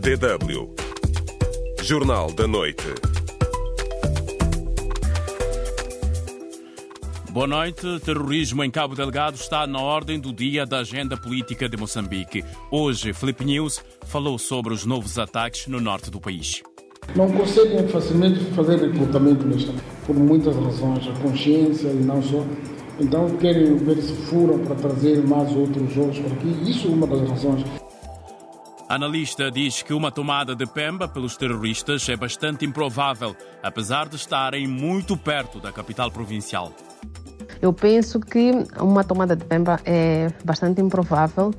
DW Jornal da Noite. Boa noite. Terrorismo em Cabo Delgado está na ordem do dia da agenda política de Moçambique. Hoje, Felipe News falou sobre os novos ataques no norte do país. Não conseguem facilmente fazer recrutamento nesta, por muitas razões, a consciência e não só. Então querem ver se furam para trazer mais outros jogos por aqui. Isso é uma das razões. Analista diz que uma tomada de Pemba pelos terroristas é bastante improvável, apesar de estarem muito perto da capital provincial. Eu penso que uma tomada de Pemba é bastante improvável.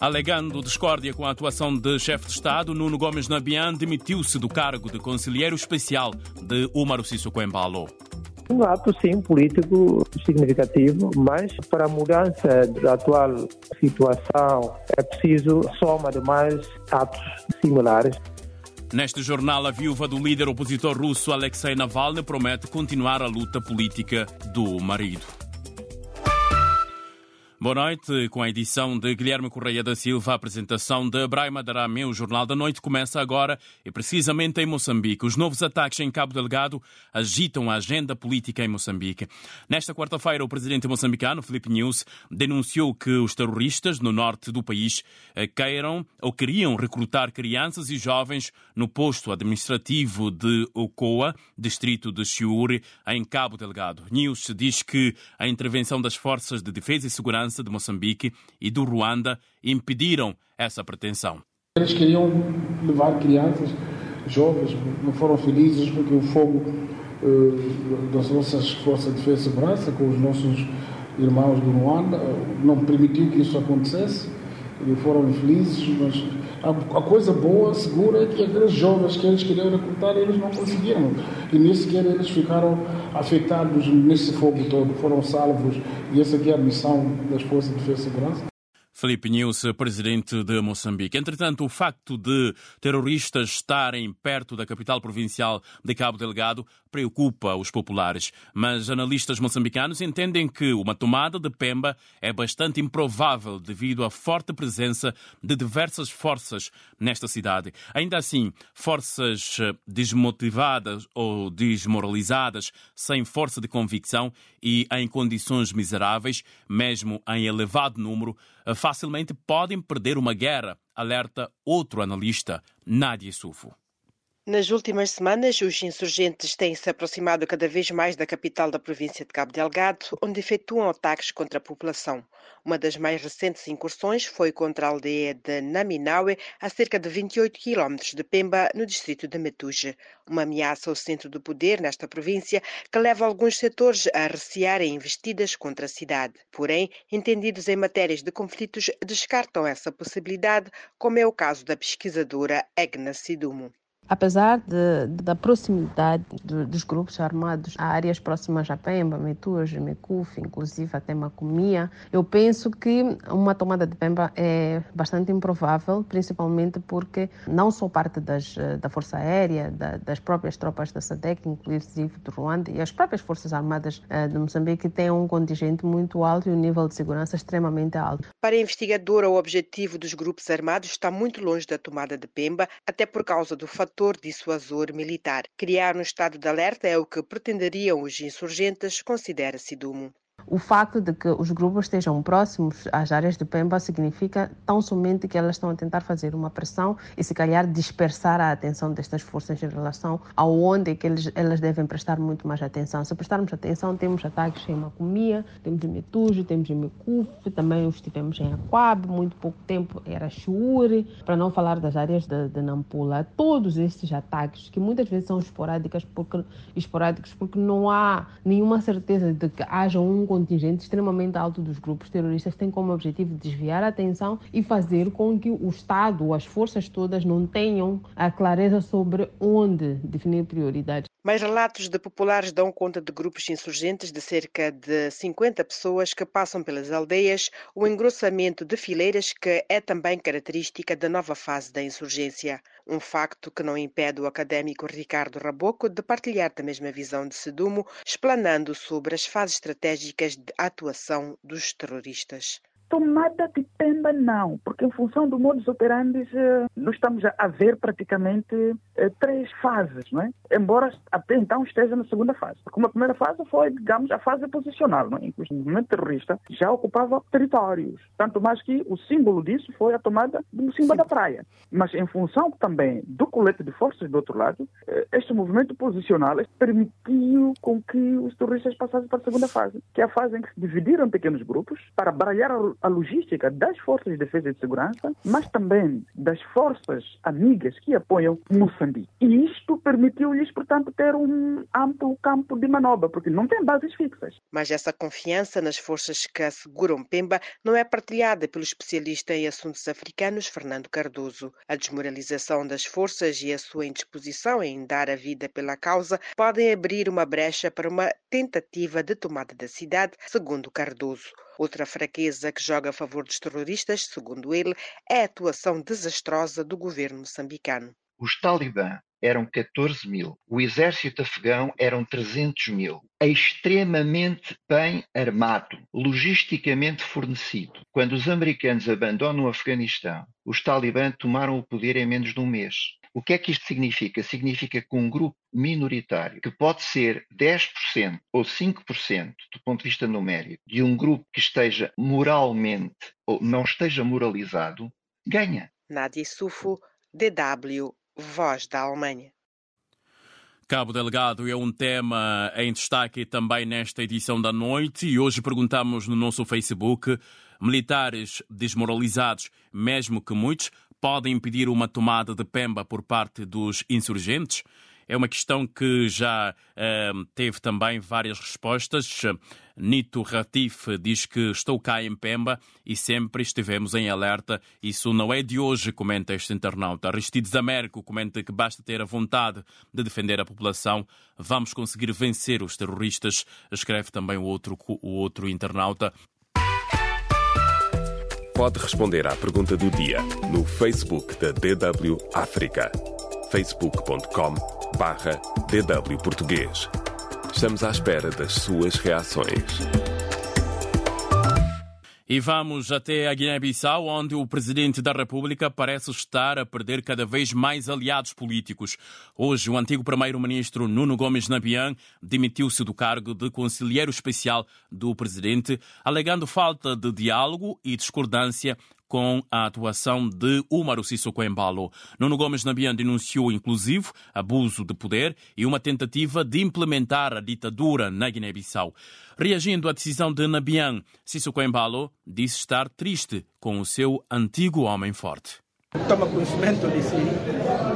Alegando discórdia com a atuação de chefe de Estado, Nuno Gomes Nabian demitiu-se do cargo de conselheiro especial de Umaru Sissoko Embalo. Um ato, sim, político significativo, mas para a mudança da atual situação é preciso soma de mais atos similares. Neste jornal, a viúva do líder opositor russo Alexei Navalny promete continuar a luta política do marido. Boa noite, com a edição de Guilherme Correia da Silva, a apresentação de Braima Darame. O Jornal da Noite começa agora e precisamente em Moçambique. Os novos ataques em Cabo Delgado agitam a agenda política em Moçambique. Nesta quarta-feira, o presidente moçambicano, Felipe News, denunciou que os terroristas no norte do país eh, queiram ou queriam recrutar crianças e jovens no posto administrativo de Ocoa, distrito de Chiuri, em Cabo Delgado. News diz que a intervenção das forças de defesa e segurança de Moçambique e do Ruanda impediram essa pretensão. Eles queriam levar crianças, jovens, não foram felizes porque o fogo eh, das nossas forças de defesa e segurança com os nossos irmãos do Ruanda não permitiu que isso acontecesse. E foram infelizes, mas a, coisa boa, segura, é que aqueles jovens que eles queriam recrutar, eles não conseguiram. E nem sequer eles ficaram afetados nesse fogo todo, foram salvos. E essa aqui é a missão das Forças de Defesa e Segurança. Felipe News, presidente de Moçambique. Entretanto, o facto de terroristas estarem perto da capital provincial de Cabo Delgado preocupa os populares, mas analistas moçambicanos entendem que uma tomada de Pemba é bastante improvável devido à forte presença de diversas forças nesta cidade. Ainda assim, forças desmotivadas ou desmoralizadas, sem força de convicção e em condições miseráveis, mesmo em elevado número, facilmente podem perder uma guerra, alerta outro analista, Nadia Sufo. Nas últimas semanas, os insurgentes têm se aproximado cada vez mais da capital da província de Cabo Delgado, onde efetuam ataques contra a população. Uma das mais recentes incursões foi contra a aldeia de Naminaue, a cerca de 28 quilómetros de Pemba, no distrito de Metuje. Uma ameaça ao centro do poder nesta província que leva alguns setores a recearem investidas contra a cidade. Porém, entendidos em matérias de conflitos descartam essa possibilidade, como é o caso da pesquisadora Egna Sidumo. Apesar de, da proximidade de, dos grupos armados a áreas próximas a Pemba, Metuas, Mecuf, inclusive até Macomia, eu penso que uma tomada de Pemba é bastante improvável, principalmente porque não só parte das, da Força Aérea, da, das próprias tropas da SADEC, inclusive do Ruanda, e as próprias Forças Armadas uh, de Moçambique têm um contingente muito alto e um nível de segurança extremamente alto. Para a investigadora, o objetivo dos grupos armados está muito longe da tomada de Pemba, até por causa do fator fator dissuasor militar. Criar um estado de alerta é o que pretenderiam os insurgentes, considera Sidumo. O facto de que os grupos estejam próximos às áreas de Pemba significa tão somente que elas estão a tentar fazer uma pressão e se calhar dispersar a atenção destas forças em relação aonde é que eles, elas devem prestar muito mais atenção. Se prestarmos atenção, temos ataques em Macomia, temos em Metujo, temos em Mecuf, também os tivemos em Aquab, muito pouco tempo era Chuuri, para não falar das áreas de, de Nampula. Todos estes ataques, que muitas vezes são esporádicos porque, esporádicos porque não há nenhuma certeza de que haja um contingente extremamente alto dos grupos terroristas tem como objetivo desviar a atenção e fazer com que o Estado, as forças todas, não tenham a clareza sobre onde definir prioridades. Mais relatos de populares dão conta de grupos insurgentes de cerca de 50 pessoas que passam pelas aldeias, o engrossamento de fileiras que é também característica da nova fase da insurgência. Um facto que não impede o académico Ricardo Raboco de partilhar da mesma visão de Sedumo, explanando sobre as fases estratégicas de atuação dos terroristas. Tomada de Pemba não, porque em função do modus operandi eh, nós estamos a ver praticamente eh, três fases, não é? Embora até então esteja na segunda fase. Porque uma primeira fase foi, digamos, a fase posicional, não é? em que o movimento terrorista já ocupava territórios. Tanto mais que o símbolo disso foi a tomada do Simba da Praia. Mas em função também do colete de forças do outro lado, eh, este movimento posicional permitiu com que os terroristas passassem para a segunda fase, que é a fase em que se dividiram em pequenos grupos para baralhar a logística das forças de defesa e de segurança, mas também das forças amigas que apoiam Moçambique. E isto permitiu-lhes, portanto, ter um amplo campo de manobra, porque não tem bases fixas. Mas essa confiança nas forças que asseguram Pemba não é partilhada pelo especialista em assuntos africanos Fernando Cardoso. A desmoralização das forças e a sua indisposição em dar a vida pela causa podem abrir uma brecha para uma tentativa de tomada da cidade, segundo Cardoso. Outra fraqueza que joga a favor dos terroristas, segundo ele, é a atuação desastrosa do governo moçambicano. Os talibã eram 14 mil, o exército afegão eram 300 mil. É extremamente bem armado, logisticamente fornecido. Quando os americanos abandonam o Afeganistão, os talibã tomaram o poder em menos de um mês. O que é que isto significa? Significa que um grupo minoritário, que pode ser 10% ou 5% do ponto de vista numérico, de um grupo que esteja moralmente ou não esteja moralizado, ganha. Nádia Sufo, DW, Voz da Alemanha. Cabo Delgado é um tema em destaque também nesta edição da noite e hoje perguntamos no nosso Facebook: militares desmoralizados, mesmo que muitos, podem impedir uma tomada de Pemba por parte dos insurgentes? É uma questão que já uh, teve também várias respostas. Nito Ratif diz que estou cá em Pemba e sempre estivemos em alerta. Isso não é de hoje, comenta este internauta. Aristides Américo comenta que basta ter a vontade de defender a população, vamos conseguir vencer os terroristas. Escreve também o outro, o outro internauta pode responder à pergunta do dia no Facebook da DW África. facebook.com barra DW Português. Estamos à espera das suas reações. E vamos até a Guiné-Bissau, onde o presidente da República parece estar a perder cada vez mais aliados políticos. Hoje, o antigo primeiro-ministro Nuno Gomes Nabian demitiu-se do cargo de conselheiro especial do presidente, alegando falta de diálogo e discordância com a atuação de Umaru Sissoko Embalo. Nuno Gomes Nabian denunciou, inclusive, abuso de poder e uma tentativa de implementar a ditadura na Guiné-Bissau. Reagindo à decisão de Nabian, Sissoko Embalo disse estar triste com o seu antigo homem forte. Toma conhecimento desse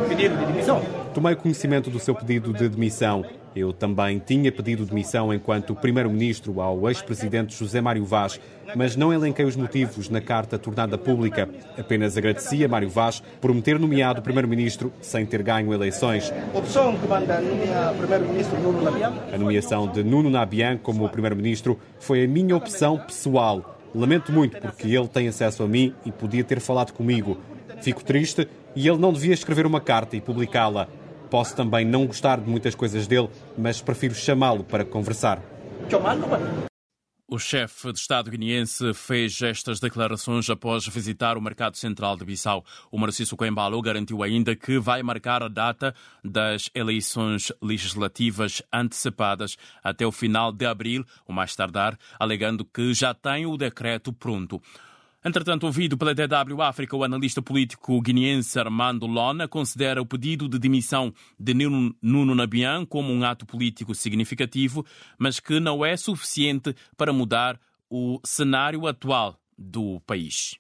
pedido de demissão? Tomei conhecimento do seu pedido de demissão. Eu também tinha pedido demissão enquanto Primeiro-Ministro ao ex-presidente José Mário Vaz, mas não elenquei os motivos na carta tornada pública. Apenas agradeci a Mário Vaz por me ter nomeado Primeiro-Ministro sem ter ganho eleições. Opção que manda Primeiro-Ministro Nuno Nabian? A nomeação de Nuno Nabian como Primeiro-Ministro foi a minha opção pessoal. Lamento muito porque ele tem acesso a mim e podia ter falado comigo. Fico triste e ele não devia escrever uma carta e publicá-la. Posso também não gostar de muitas coisas dele, mas prefiro chamá-lo para conversar. O chefe de Estado guineense fez estas declarações após visitar o mercado central de Bissau. O Marciso Coembalo garantiu ainda que vai marcar a data das eleições legislativas antecipadas até o final de abril, o mais tardar, alegando que já tem o decreto pronto. Entretanto, ouvido pela DW África, o analista político guineense Armando Lona considera o pedido de demissão de Nuno Nabian como um ato político significativo, mas que não é suficiente para mudar o cenário atual do país.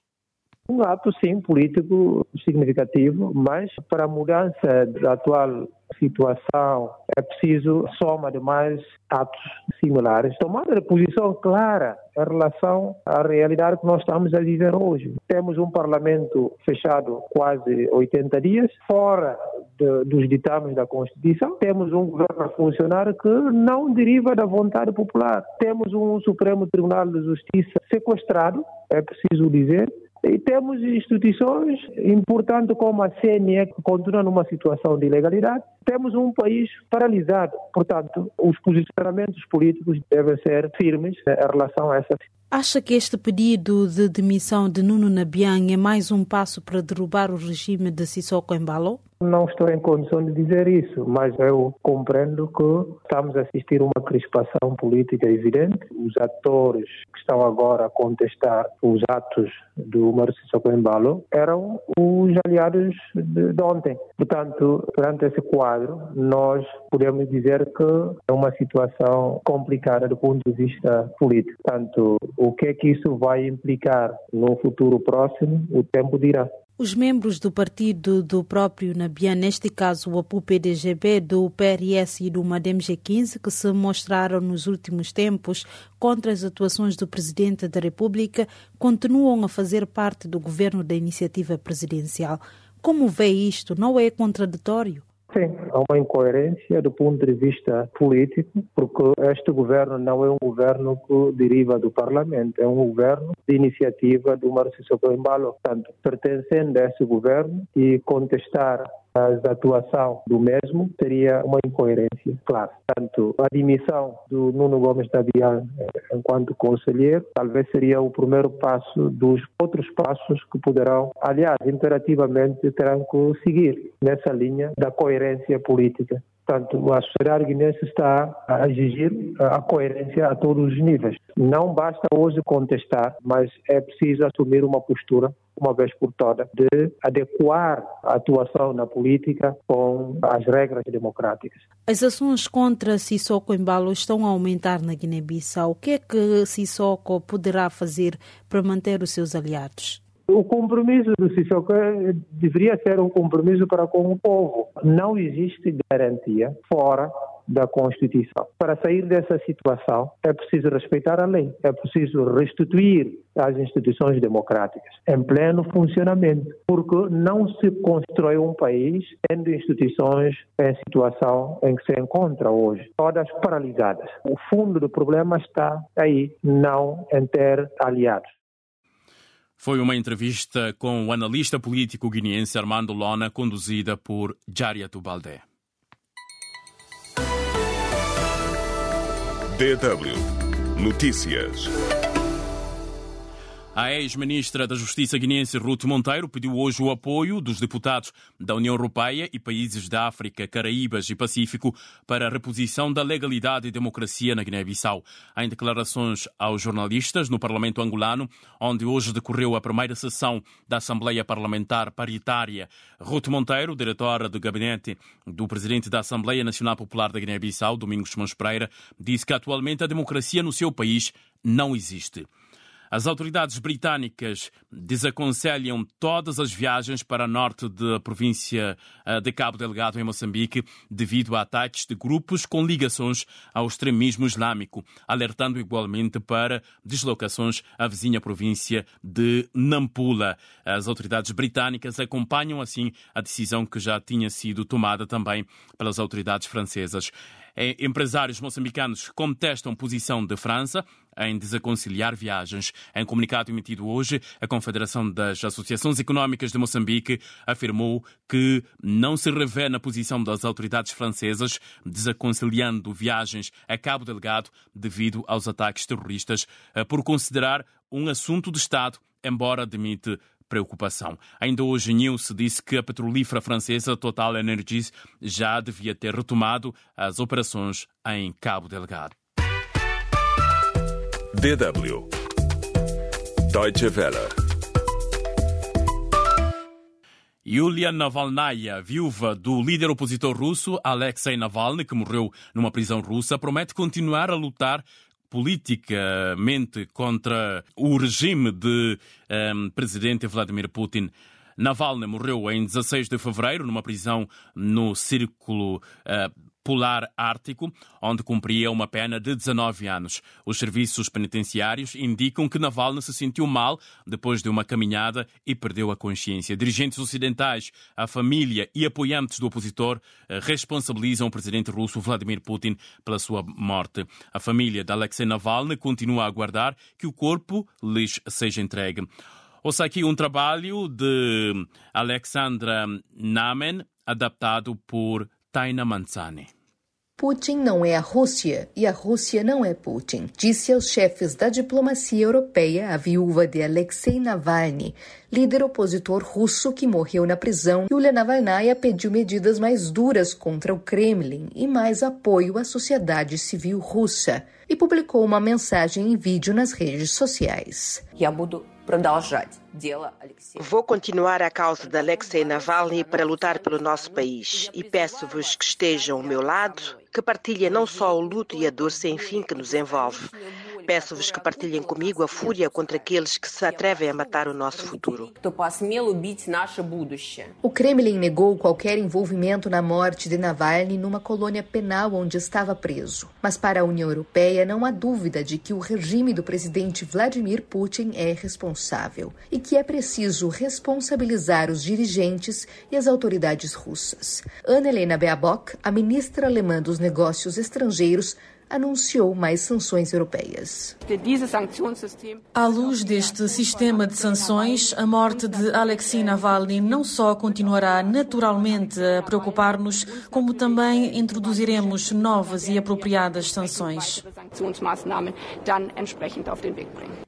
Um ato, sim, político significativo, mas para a mudança da atual situação é preciso soma de mais atos similares, tomada de posição clara em relação à realidade que nós estamos a viver hoje. Temos um parlamento fechado quase 80 dias, fora de, dos ditames da Constituição. Temos um governo a funcionar que não deriva da vontade popular. Temos um Supremo Tribunal de Justiça sequestrado, é preciso dizer, E temos instituições importantes como a CNE, que continua numa situação de ilegalidade. Temos um país paralisado. Portanto, os posicionamentos políticos devem ser firmes em relação a essa. Acha que este pedido de demissão de Nuno Nabian é mais um passo para derrubar o regime de Sissoko Embalo? Não estou em condição de dizer isso, mas eu compreendo que estamos a assistir uma crispação política evidente. Os atores que estão agora a contestar os atos do Marcelo Embalo eram os aliados de, de ontem. Portanto, perante esse quadro, nós podemos dizer que é uma situação complicada do ponto de vista político. Portanto, o que é que isso vai implicar no futuro próximo, o tempo dirá. Os membros do partido do próprio Nabian, neste caso o APU-PDGB, do PRS e do MADEM G15, que se mostraram nos últimos tempos contra as atuações do Presidente da República, continuam a fazer parte do governo da iniciativa presidencial. Como vê isto? Não é contraditório? Sim, há uma incoerência do ponto de vista político, porque este governo não é um governo que deriva do Parlamento, é um governo de iniciativa do Marcelo Embalo. Portanto, pertencendo a esse governo e contestar a atuação do mesmo seria uma incoerência, claro. Portanto, a admissão do Nuno Gomes da Bian eh, enquanto conselheiro talvez seria o primeiro passo dos outros passos que poderão, aliás, imperativamente terão que seguir nessa linha da coerência política. Portanto, a sociedade guinense está a exigir a coerência a todos os níveis. Não basta hoje contestar, mas é preciso assumir uma postura, uma vez por todas, de adequar a atuação na política com as regras democráticas. As ações contra Sissoko Embalo estão a aumentar na Guiné-Bissau. O que é que Sissoko poderá fazer para manter os seus aliados? O compromisso do Sissoko deveria ser um compromisso para com o povo. Não existe garantia fora da Constituição. Para sair dessa situação, é preciso respeitar a lei, é preciso restituir as instituições democráticas em pleno funcionamento, porque não se constrói um país tendo instituições em situação em que se encontra hoje, todas paralisadas. O fundo do problema está aí, não em ter aliados. Foi uma entrevista com o analista político guineense Armando Lona, conduzida por Jaria Tubalde. DW Notícias. A ex-ministra da Justiça guineense Ruth Monteiro pediu hoje o apoio dos deputados da União Europeia e países da África, Caraíbas e Pacífico para a reposição da legalidade e democracia na Guiné-Bissau. Em declarações aos jornalistas no Parlamento angolano, onde hoje decorreu a primeira sessão da Assembleia Parlamentar Paritária, Ruth Monteiro, diretora do gabinete do presidente da Assembleia Nacional Popular da Guiné-Bissau, Domingos Simões Pereira, disse que atualmente a democracia no seu país não existe. As autoridades britânicas desaconselham todas as viagens para norte da província eh, de Cabo Delgado, em Moçambique, devido a ataques de grupos com ligações ao extremismo islâmico, alertando igualmente para deslocações à vizinha província de Nampula. As autoridades britânicas acompanham, assim, a decisão que já tinha sido tomada também pelas autoridades francesas. É, empresários moçambicanos contestam posição de França em desaconselhar viagens. Em comunicado emitido hoje, a Confederação das Associações Económicas de Moçambique afirmou que não se revê na posição das autoridades francesas desaconselhando viagens a Cabo Delgado devido aos ataques terroristas, eh, por considerar um assunto de Estado, embora admite preocupação. Ainda hoje, News disse que a petrolífera francesa Total Energies já devia ter retomado as operações em Cabo Delgado. DW Deutsche Welle Yulia Navalnaya, viúva do líder opositor russo Alexei Navalny, que morreu numa prisão russa, promete continuar a lutar politicamente contra o regime de um, ehm, presidente Vladimir Putin. Navalny morreu em 16 de fevereiro numa prisão no Círculo uh, Polar Ártico, onde cumpria uma pena de 19 anos. Os serviços penitenciários indicam que Navalny se sentiu mal depois de uma caminhada e perdeu a consciência. Dirigentes ocidentais, a família e apoiantes do opositor eh, responsabilizam o presidente russo Vladimir Putin pela sua morte. A família de Alexei Navalny continua a aguardar que o corpo lhes seja entregue. Ouça aqui um trabalho de Alexandra Namen, adaptado por Taina Manzani. Putin não é a Rússia e a Rússia não é Putin, disse aos chefes da diplomacia europeia a viúva de Alexei Navalny, líder opositor russo que morreu na prisão. Yulia Navalnaya pediu medidas mais duras contra o Kremlin e mais apoio à sociedade civil russa e publicou uma mensagem em vídeo nas redes sociais. Vou continuar a causa de Alexei Navalny para lutar pelo nosso país e peço-vos que estejam ao meu lado, que partilhem não só o luto e a dor sem fim que nos envolve, Peço-vos que partilhem comigo a fúria contra aqueles que se atrevem a matar o nosso futuro. O Kremlin negou qualquer envolvimento na morte de Navalny numa colônia penal onde estava preso. Mas para a União Europeia não há dúvida de que o regime do presidente Vladimir Putin é responsável e que é preciso responsabilizar os dirigentes e as autoridades russas. Ana Helena Baerbock, a ministra alemã dos Negócios Estrangeiros, anunciou mais sanções europeias. À luz deste sistema de sanções, a morte de Alexei Navalny não só continuará naturalmente a preocupar-nos, como também introduziremos novas e apropriadas sanções.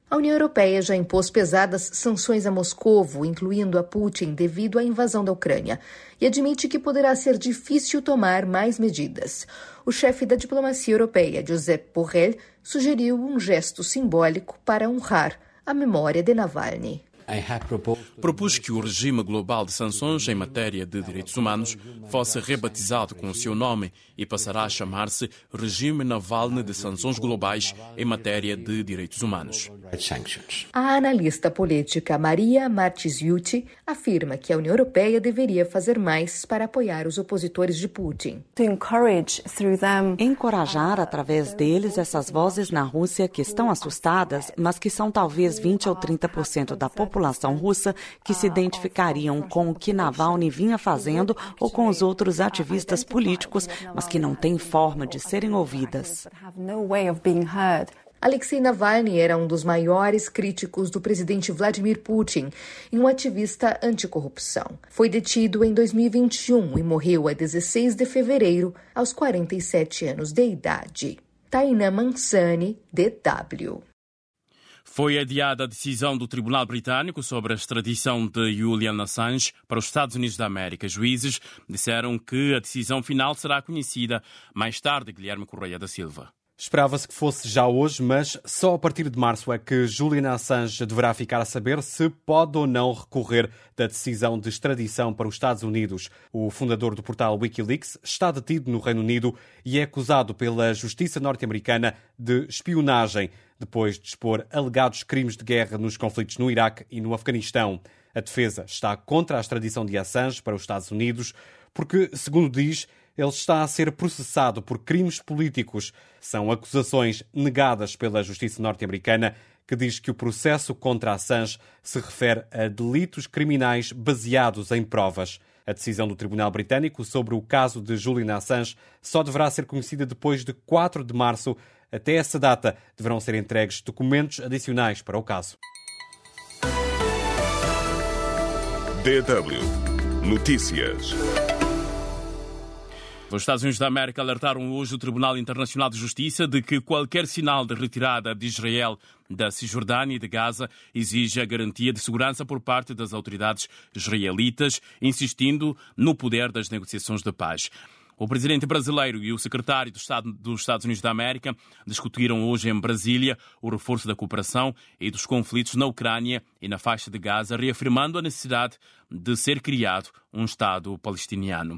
A União Europeia já impôs pesadas sanções a Moscovo, incluindo a Putin, devido à invasão da Ucrânia, e admite que poderá ser difícil tomar mais medidas. O chefe da diplomacia europeia, Josep Borrell, sugeriu um gesto simbólico para honrar a memória de Navalny. Propus que o regime global de sanções em matéria de direitos humanos fosse rebatizado com o seu nome e passará a chamar-se Regime Navalny de Sanções Globais em matéria de direitos humanos. A analista política Maria Martisiuti afirma que a União Europeia deveria fazer mais para apoiar os opositores de Putin. Encorajar através deles essas vozes na Rússia que estão assustadas, mas que são talvez 20 ou 30% da população russa que se identificariam com o que Navalny vinha fazendo ou com os outros ativistas políticos, mas que não têm forma de serem ouvidas. Alexei Navalny era um dos maiores críticos do presidente Vladimir Putin e um ativista anticorrupção. Foi detido em 2021 e morreu a 16 de fevereiro, aos 47 anos de idade. Taina Mansani, DW. Foi adiada a decisão do Tribunal Britânico sobre a extradição de Julian Assange para os Estados Unidos da América. Juízes disseram que a decisão final será conhecida mais tarde. Guilherme Correia da Silva. Esperava-se que fosse já hoje, mas só a partir de março é que Julian Assange deverá ficar a saber se pode ou não recorrer da decisão de extradição para os Estados Unidos. O fundador do portal Wikileaks está detido no Reino Unido e é acusado pela justiça norte-americana de espionagem, depois de expor alegados crimes de guerra nos conflitos no Iraque e no Afeganistão. A defesa está contra a extradição de Assange para os Estados Unidos porque, segundo diz, ele está a ser processado por crimes políticos. São acusações negadas pela justiça norte-americana, que diz que o processo contra Assange se refere a delitos criminais baseados em provas. A decisão do Tribunal Britânico sobre o caso de Julian Assange só deverá ser conhecida depois de 4 de março. Até essa data deverão ser entregues documentos adicionais para o caso. DW Notícias. Os Estados Unidos da América alertaram hoje o Tribunal Internacional de Justiça de que qualquer sinal de retirada de Israel da Cisjordânia e de Gaza exige a garantia de segurança por parte das autoridades israelitas, insistindo no poder das negociações de paz. O presidente brasileiro e o secretário do Estado dos Estados Unidos da América discutiram hoje em Brasília o reforço da cooperação e dos conflitos na Ucrânia e na faixa de Gaza, reafirmando a necessidade de ser criado um Estado palestiniano.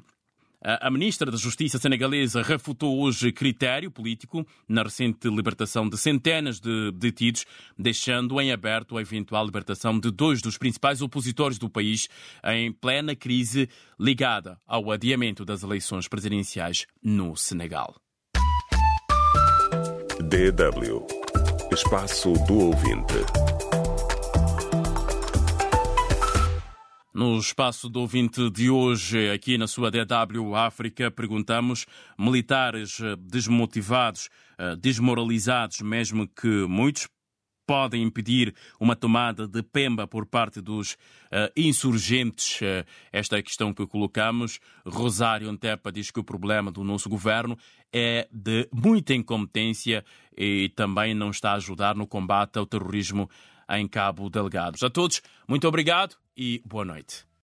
A ministra da Justiça senegalesa refutou hoje critério político na recente libertação de centenas de detidos, deixando em aberto a eventual libertação de dois dos principais opositores do país em plena crise ligada ao adiamento das eleições presidenciais no Senegal. DW Espaço do Ouvinte. No espaço do ouvinte de hoje, aqui na sua DW África, perguntamos: militares desmotivados, desmoralizados, mesmo que muitos podem impedir uma tomada de Pemba por parte dos uh, insurgentes. Uh, esta é a questão que colocamos. Rosário Antepa diz que o problema do nosso governo é de muita incompetência e também não está a ajudar no combate ao terrorismo em Cabo Delgado. A todos, muito obrigado e boa noite.